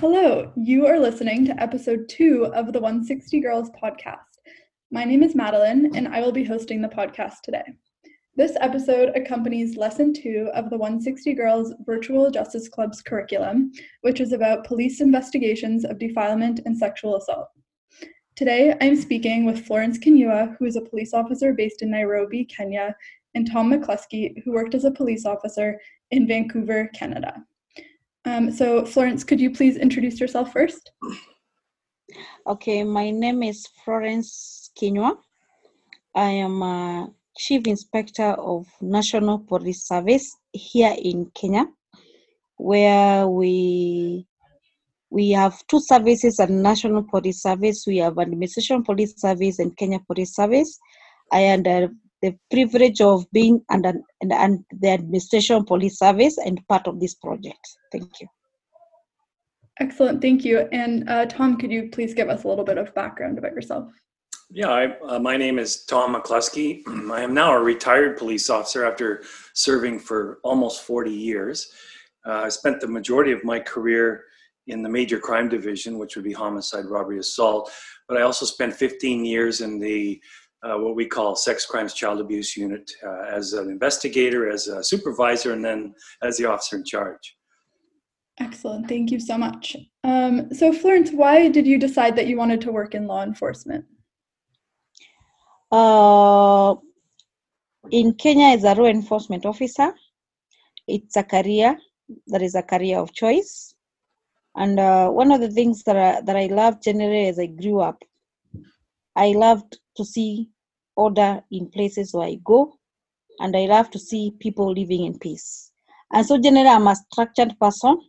Hello, you are listening to episode two of the 160 Girls podcast. My name is Madeline, and I will be hosting the podcast today. This episode accompanies lesson two of the 160 Girls Virtual Justice Club's curriculum, which is about police investigations of defilement and sexual assault. Today, I'm speaking with Florence Kinyua, who is a police officer based in Nairobi, Kenya, and Tom McCluskie, who worked as a police officer in Vancouver, Canada. Um, so, Florence, could you please introduce yourself first? Okay, my name is Florence Kinyua. I am a Chief Inspector of National Police Service here in Kenya, where we we have two services at National Police Service. We have Administration Police Service and Kenya Police Service. I am the, the privilege of being under and, and the Administration Police Service and part of this project. Thank you. Excellent, thank you. And uh, Tom, could you please give us a little bit of background about yourself? Yeah, I, uh, my name is Tom McCluskie. I am now a retired police officer after serving for almost 40 years. Uh, I spent the majority of my career in the major crime division, which would be homicide, robbery, assault. But I also spent 15 years in the uh, what we call sex crimes child abuse unit uh, as an investigator, as a supervisor, and then as the officer in charge. Excellent. Thank you so much. Um, so, Florence, why did you decide that you wanted to work in law enforcement? Uh, in Kenya, as a law enforcement officer, it's a career that is a career of choice. And uh, one of the things that I, that I loved generally as I grew up, I loved to see order in places where I go, and I love to see people living in peace. And so, generally, I'm a structured person.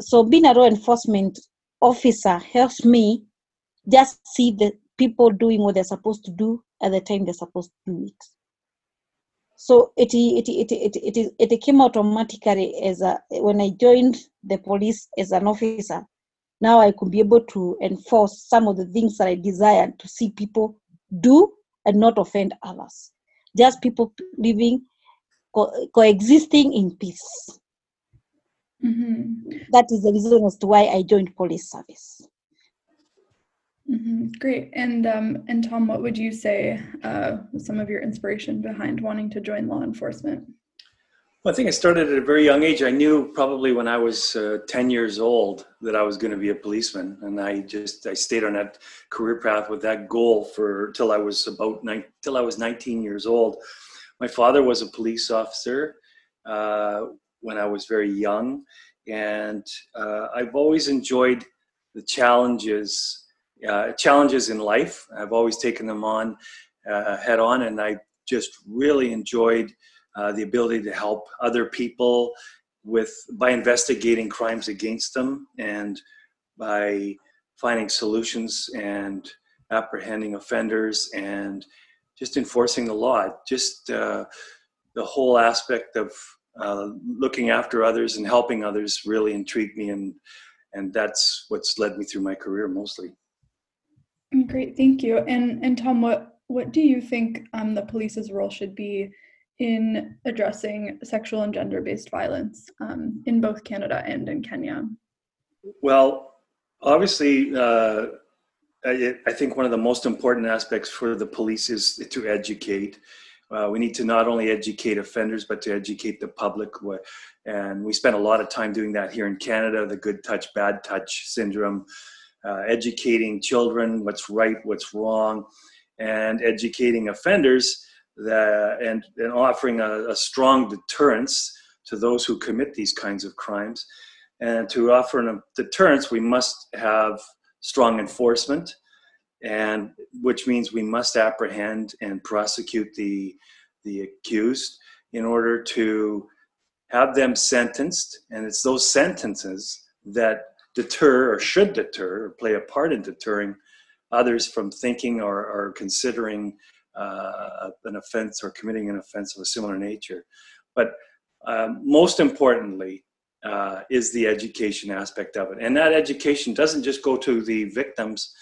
So, being a law enforcement officer helps me just see the people doing what they're supposed to do at the time they're supposed to do it. So it it it it it, it, it came automatically as a when I joined the police as an officer. Now I could be able to enforce some of the things that I desired to see people do and not offend others. Just people living co- coexisting in peace. Mm-hmm. That is the reason as to why I joined police service. Mm-hmm. Great. And um, and Tom, what would you say uh, was some of your inspiration behind wanting to join law enforcement? Well, I think I started at a very young age. I knew probably when I was uh, 10 years old that I was going to be a policeman, and I just I stayed on that career path with that goal for till I was about nine, till I was 19 years old. My father was a police officer uh, when I was very young, and uh, I've always enjoyed the challenges uh, challenges in life. I've always taken them on uh, head on, and I just really enjoyed uh, the ability to help other people with by investigating crimes against them and by finding solutions and apprehending offenders and just enforcing the law. Just uh, the whole aspect of uh, looking after others and helping others really intrigued me, and and that's what's led me through my career mostly. Great, thank you. And and Tom, what what do you think um, the police's role should be in addressing sexual and gender based violence um, in both Canada and in Kenya? Well, obviously, uh, I, I, think one of the most important aspects for the police is to educate. Uh, we need to not only educate offenders, but to educate the public. And we spend a lot of time doing that here in Canada the good touch, bad touch syndrome uh, educating children what's right, what's wrong, and educating offenders that, and, and offering a, a strong deterrence to those who commit these kinds of crimes. And to offer a deterrence, we must have strong enforcement, and which means we must apprehend and prosecute the the accused in order to have them sentenced. And it's those sentences that deter or should deter or play a part in deterring others from thinking or, or considering uh, an offense or committing an offense of a similar nature. But um, most importantly, uh, is the education aspect of it. And that education doesn't just go to the victims,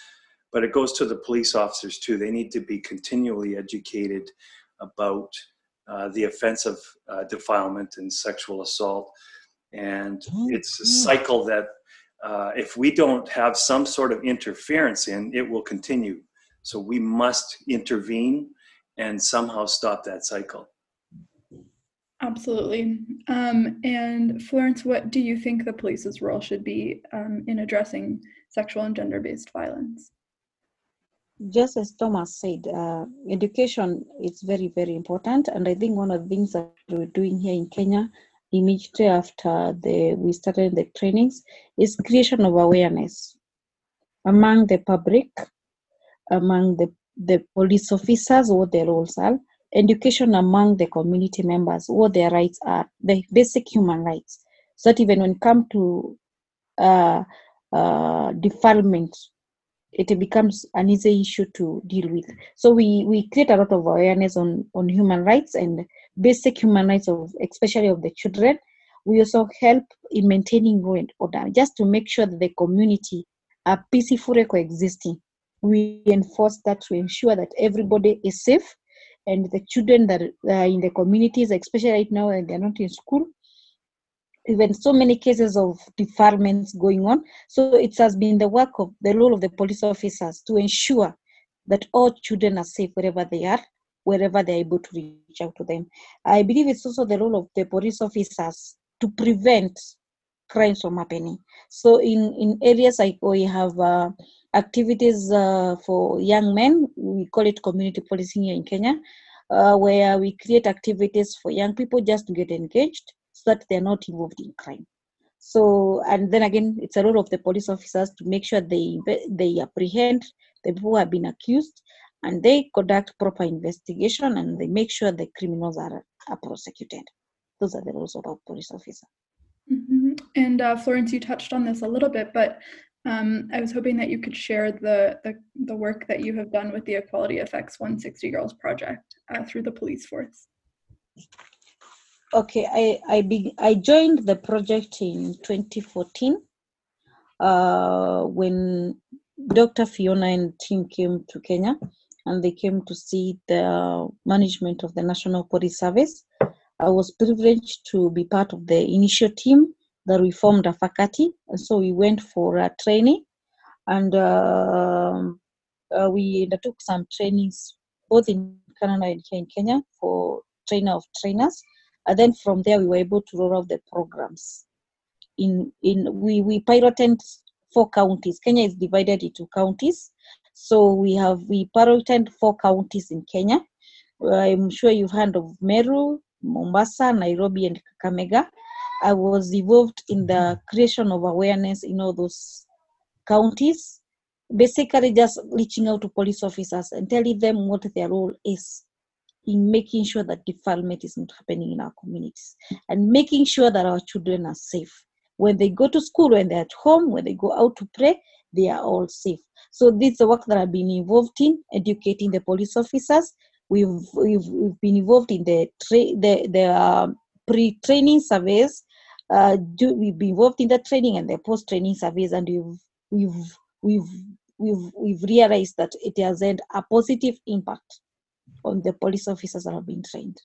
but it goes to the police officers too. They need to be continually educated about uh, the offense of uh, defilement and sexual assault. And it's a cycle that uh, if we don't have some sort of interference in, it will continue. So we must intervene and somehow stop that cycle. Absolutely. Um, and Florence, what do you think the police's role should be um, in addressing sexual and gender based violence? Just as Thomas said, uh, education is very, very important. And I think one of the things that we're doing here in Kenya immediately after the we started the trainings is creation of awareness among the public, among the, the police officers, what their roles are, education among the community members, what their rights are, the basic human rights, so that even when it comes to uh, uh, defilement, it becomes an easy issue to deal with. So we, we create a lot of awareness on, on human rights and basic human rights of especially of the children. We also help in maintaining law and order, just to make sure that the community are peacefully coexisting. We enforce that to ensure that everybody is safe and the children that are in the communities, especially right now and they're not in school, even so many cases of defilements going on. So it has been the work of the role of the police officers to ensure that all children are safe wherever they are, wherever they're able to reach out to them. I believe it's also the role of the police officers to prevent crimes from happening. So in, in areas like we have uh, activities uh, for young men, we call it community policing here in Kenya, uh, where we create activities for young people just to get engaged so that they're not involved in crime. So, and then again, it's a role of the police officers to make sure they they apprehend the people who have been accused, and they conduct proper investigation, and they make sure the criminals are, are prosecuted. Those are the roles of a police officer. Mm-hmm. And uh, Florence, you touched on this a little bit, but um, I was hoping that you could share the, the, the work that you have done with the Equality Effect's 160 Girls project uh, through the police force. Okay, I I, be, I joined the project in 2014 uh, when Dr. Fiona and team came to Kenya and they came to see the management of the National Police Service. I was privileged to be part of the initial team that we formed a faculty. So we went for a training and uh, uh, we undertook some trainings both in Canada and here in Kenya for trainer of trainers. And then from there, we were able to roll out the programs. In in we we piloted four counties. Kenya is divided into counties, so we have we piloted four counties in Kenya. I'm sure you've heard of Meru, Mombasa, Nairobi, and Kakamega. I was involved in the creation of awareness in all those counties. Basically, just reaching out to police officers and telling them what their role is in making sure that defilement is not happening in our communities and making sure that our children are safe. When they go to school, when they're at home, when they go out to pray, they are all safe. So this is the work that I've been involved in, educating the police officers. We've we've, we've been involved in the tra- the the uh, pre-training surveys. Uh, do, we've been involved in the training and the post-training surveys, and we've we've we've we've we've realized that it has had a positive impact on the police officers that have been trained.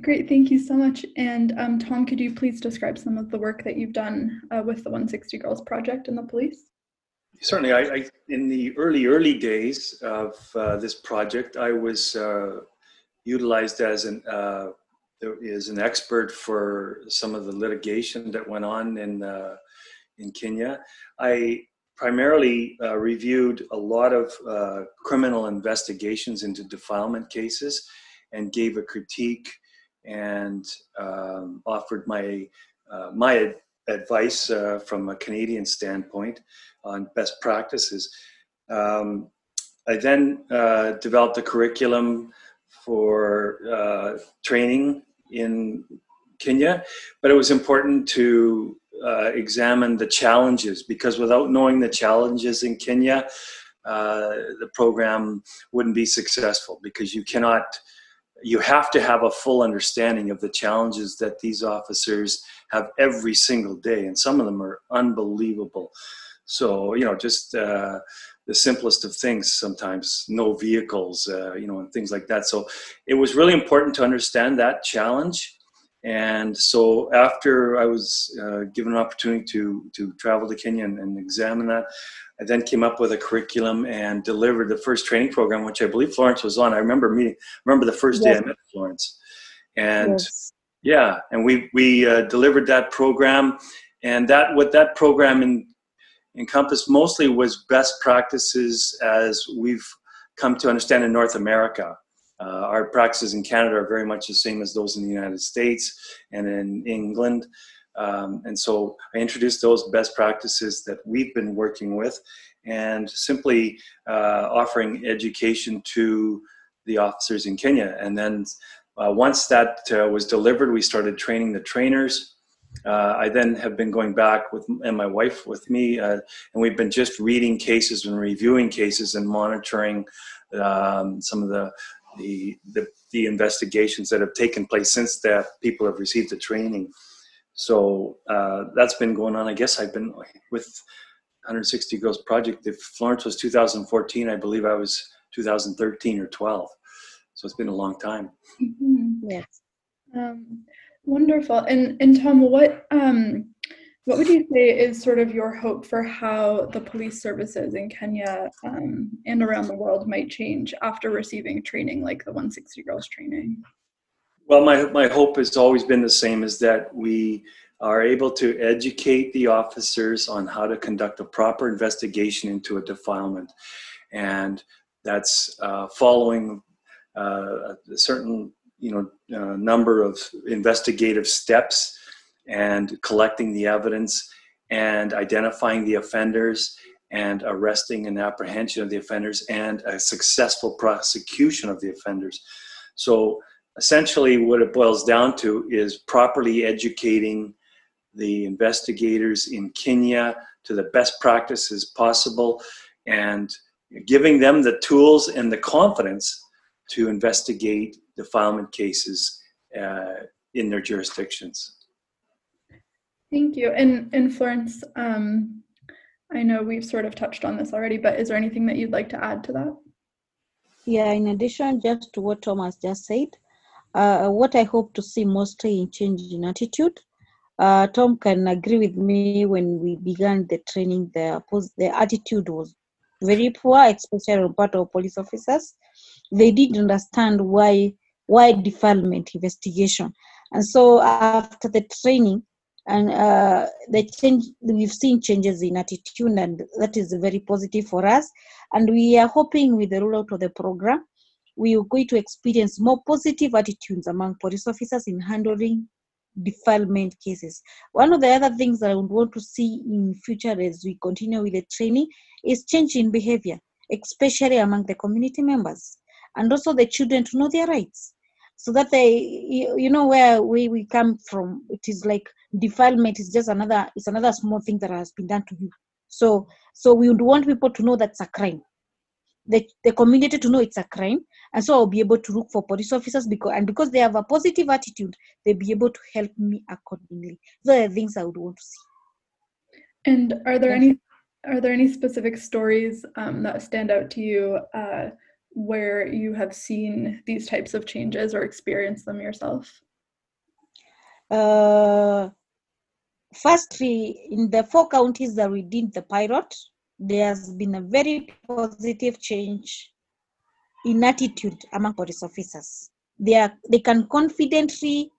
Great, thank you so much. And um, Tom, could you please describe some of the work that you've done uh, with the 160 Girls Project and the police? Certainly, I, I in the early early days of uh, this project, I was uh, utilized as an as an expert for some of the litigation that went on in uh, in Kenya. I primarily uh, reviewed a lot of uh, criminal investigations into defilement cases and gave a critique and um, offered my uh, my ad- advice uh, from a Canadian standpoint on best practices. Um, I then uh, developed a curriculum for uh, training in Kenya, but it was important to uh, examine the challenges because without knowing the challenges in Kenya, uh, the program wouldn't be successful because you cannot, you have to have a full understanding of the challenges that these officers have every single day, and some of them are unbelievable. So, you know, just uh, the simplest of things sometimes, no vehicles, uh, you know, and things like that. So, it was really important to understand that challenge And so after I was uh, given an opportunity to, to travel to Kenya and, and, examine that, I then came up with a curriculum and delivered the first training program, which I believe Florence was on. I remember meeting, remember the first yes. day I met Florence. And yes. yeah, and we, we uh, delivered that program. And that what that program in, encompassed mostly was best practices as we've come to understand in North America. Uh, our practices in Canada are very much the same as those in the United States and in England. Um, and so I introduced those best practices that we've been working with and simply uh, offering education to the officers in Kenya. And then uh, once that uh, was delivered, we started training the trainers uh, I then have been going back with and my wife with me, uh, and we've been just reading cases and reviewing cases and monitoring um, some of the, the, the the investigations that have taken place since that people have received the training. So uh, that's been going on. I guess I've been with 160 Girls Project. If Florence was 2014, I believe I was 2013 or 12. So it's been a long time. Mm-hmm. Yes. Um, Wonderful. And and Tom, what um what would you say is sort of your hope for how the police services in Kenya um, and around the world might change after receiving training like the 160 Girls training? Well, my, my hope has always been the same is that we are able to educate the officers on how to conduct a proper investigation into a defilement. And that's uh, following uh, a certain you know uh, number of investigative steps and collecting the evidence and identifying the offenders and arresting and apprehension of the offenders and a successful prosecution of the offenders. So essentially what it boils down to is properly educating the investigators in Kenya to the best practices possible and giving them the tools and the confidence to investigate defilement cases uh, in their jurisdictions. Thank you. And, and Florence, um, I know we've sort of touched on this already, but is there anything that you'd like to add to that? Yeah, in addition, just to what Thomas just said, uh, what I hope to see mostly in change in attitude. Uh, Tom can agree with me when we began the training, the, the attitude was very poor, especially on part of police officers. They didn't understand why why defilement investigation. And so after the training, and uh, the change we've seen changes in attitude and that is very positive for us. And we are hoping with the rollout of the program we are going to experience more positive attitudes among police officers in handling defilement cases. One of the other things that i would want to see in future as we continue with the training is change in behavior especially among the community members and also the children to know their rights. So that they you know where we, we come from it is like defilement is just another it's another small thing that has been done to you. So so we would want people to know that's a crime. The, the community to know it's a crime and so i'll be able to look for police officers because and because they have a positive attitude they'll be able to help me accordingly. Those are the things i would want to see. And are there any are there any specific stories um, that stand out to you uh, where you have seen these types of changes or experienced them yourself? Uh, firstly, in the four counties that we did the pilot, there's been a very positive change in attitude among police officers. They are they can confidently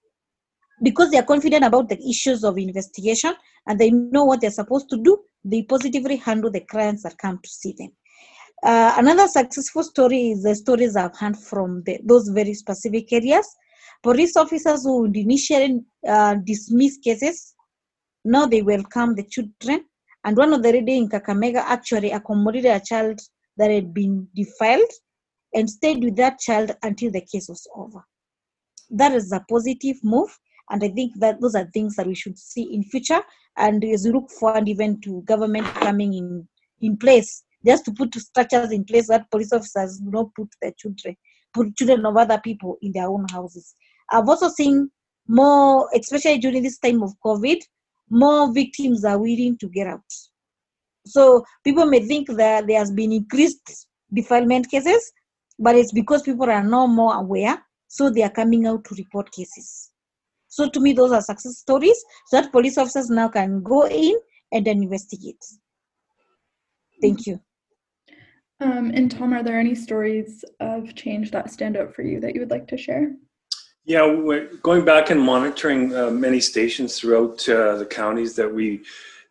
because they are confident about the issues of investigation and they know what they're supposed to do, they positively handle the clients that come to see them. Uh, another successful story is the stories I've heard from the, those very specific areas. Police officers who would initially uh, dismiss cases, now they welcome the children. And one of the lady in Kakamega actually accommodated a child that had been defiled and stayed with that child until the case was over. That is a positive move, and I think that those are things that we should see in future. And as we look forward even to government coming in in place just to put structures in place that police officers do not put their children, put children of other people in their own houses. I've also seen more, especially during this time of COVID, more victims are willing to get out. So people may think that there has been increased defilement cases, but it's because people are now more aware, so they are coming out to report cases. So to me, those are success stories so that police officers now can go in and then investigate. Thank you. Um, and Tom, are there any stories of change that stand out for you that you would like to share? Yeah, we're going back and monitoring uh, many stations throughout uh, the counties that we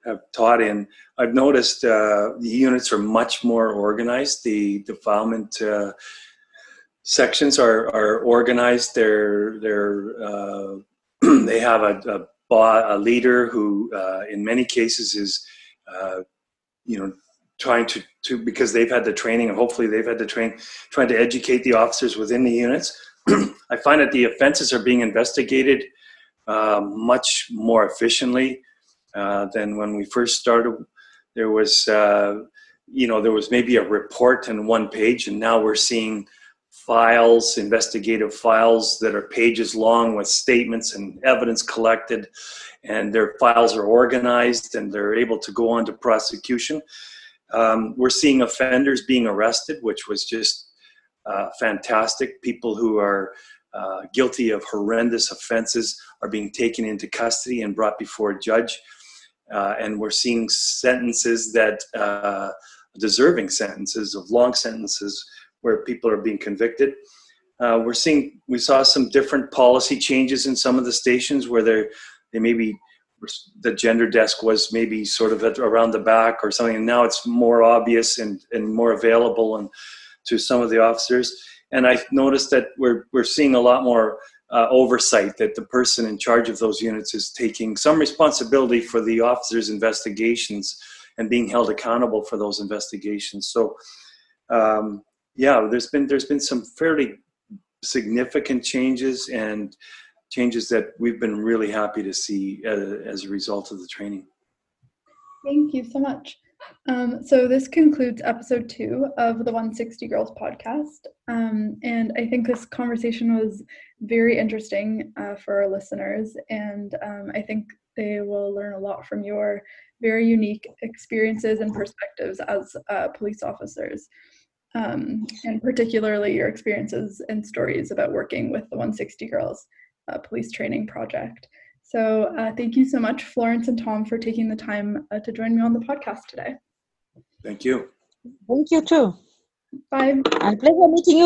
have taught in. I've noticed uh, the units are much more organized. The defilement uh, sections are, are organized. They're they're uh, they have a, a, a leader who, uh, in many cases, is you know trying to, to because they've had the training and hopefully they've had the train trying to educate the officers within the units. I find that the offenses are being investigated uh, much more efficiently uh, than when we first started. There was uh, you know there was maybe a report in one page and now we're seeing files investigative files that are pages long with statements and evidence collected and their files are organized and they're able to go on to prosecution um, we're seeing offenders being arrested, which was just uh, fantastic. People who are uh, guilty of horrendous offenses are being taken into custody and brought before a judge. Uh, and we're seeing sentences that uh, deserving sentences of long sentences where people are being convicted. Uh, we're seeing we saw some different policy changes in some of the stations where they they maybe the gender desk was maybe sort of around the back or something and now it's more obvious and, and more available and to some of the officers. And i noticed that we're, we're seeing a lot more uh, oversight that the person in charge of those units is taking some responsibility for the officers investigations and being held accountable for those investigations. So um, yeah there's been there's been some fairly significant changes and changes that we've been really happy to see uh, as a result of the training. Thank you so much. Um, so this concludes episode two of the 160 Girls podcast. Um, and I think this conversation was very interesting uh, for our listeners. And um, I think they will learn a lot from your very unique experiences and perspectives as uh, police officers. Um, and particularly your experiences and stories about working with the 160 Girls uh, police training project. So uh, thank you so much, Florence and Tom, for taking the time uh, to join me on the podcast today. Thank you. Thank you too. Bye. And pleasure meeting you.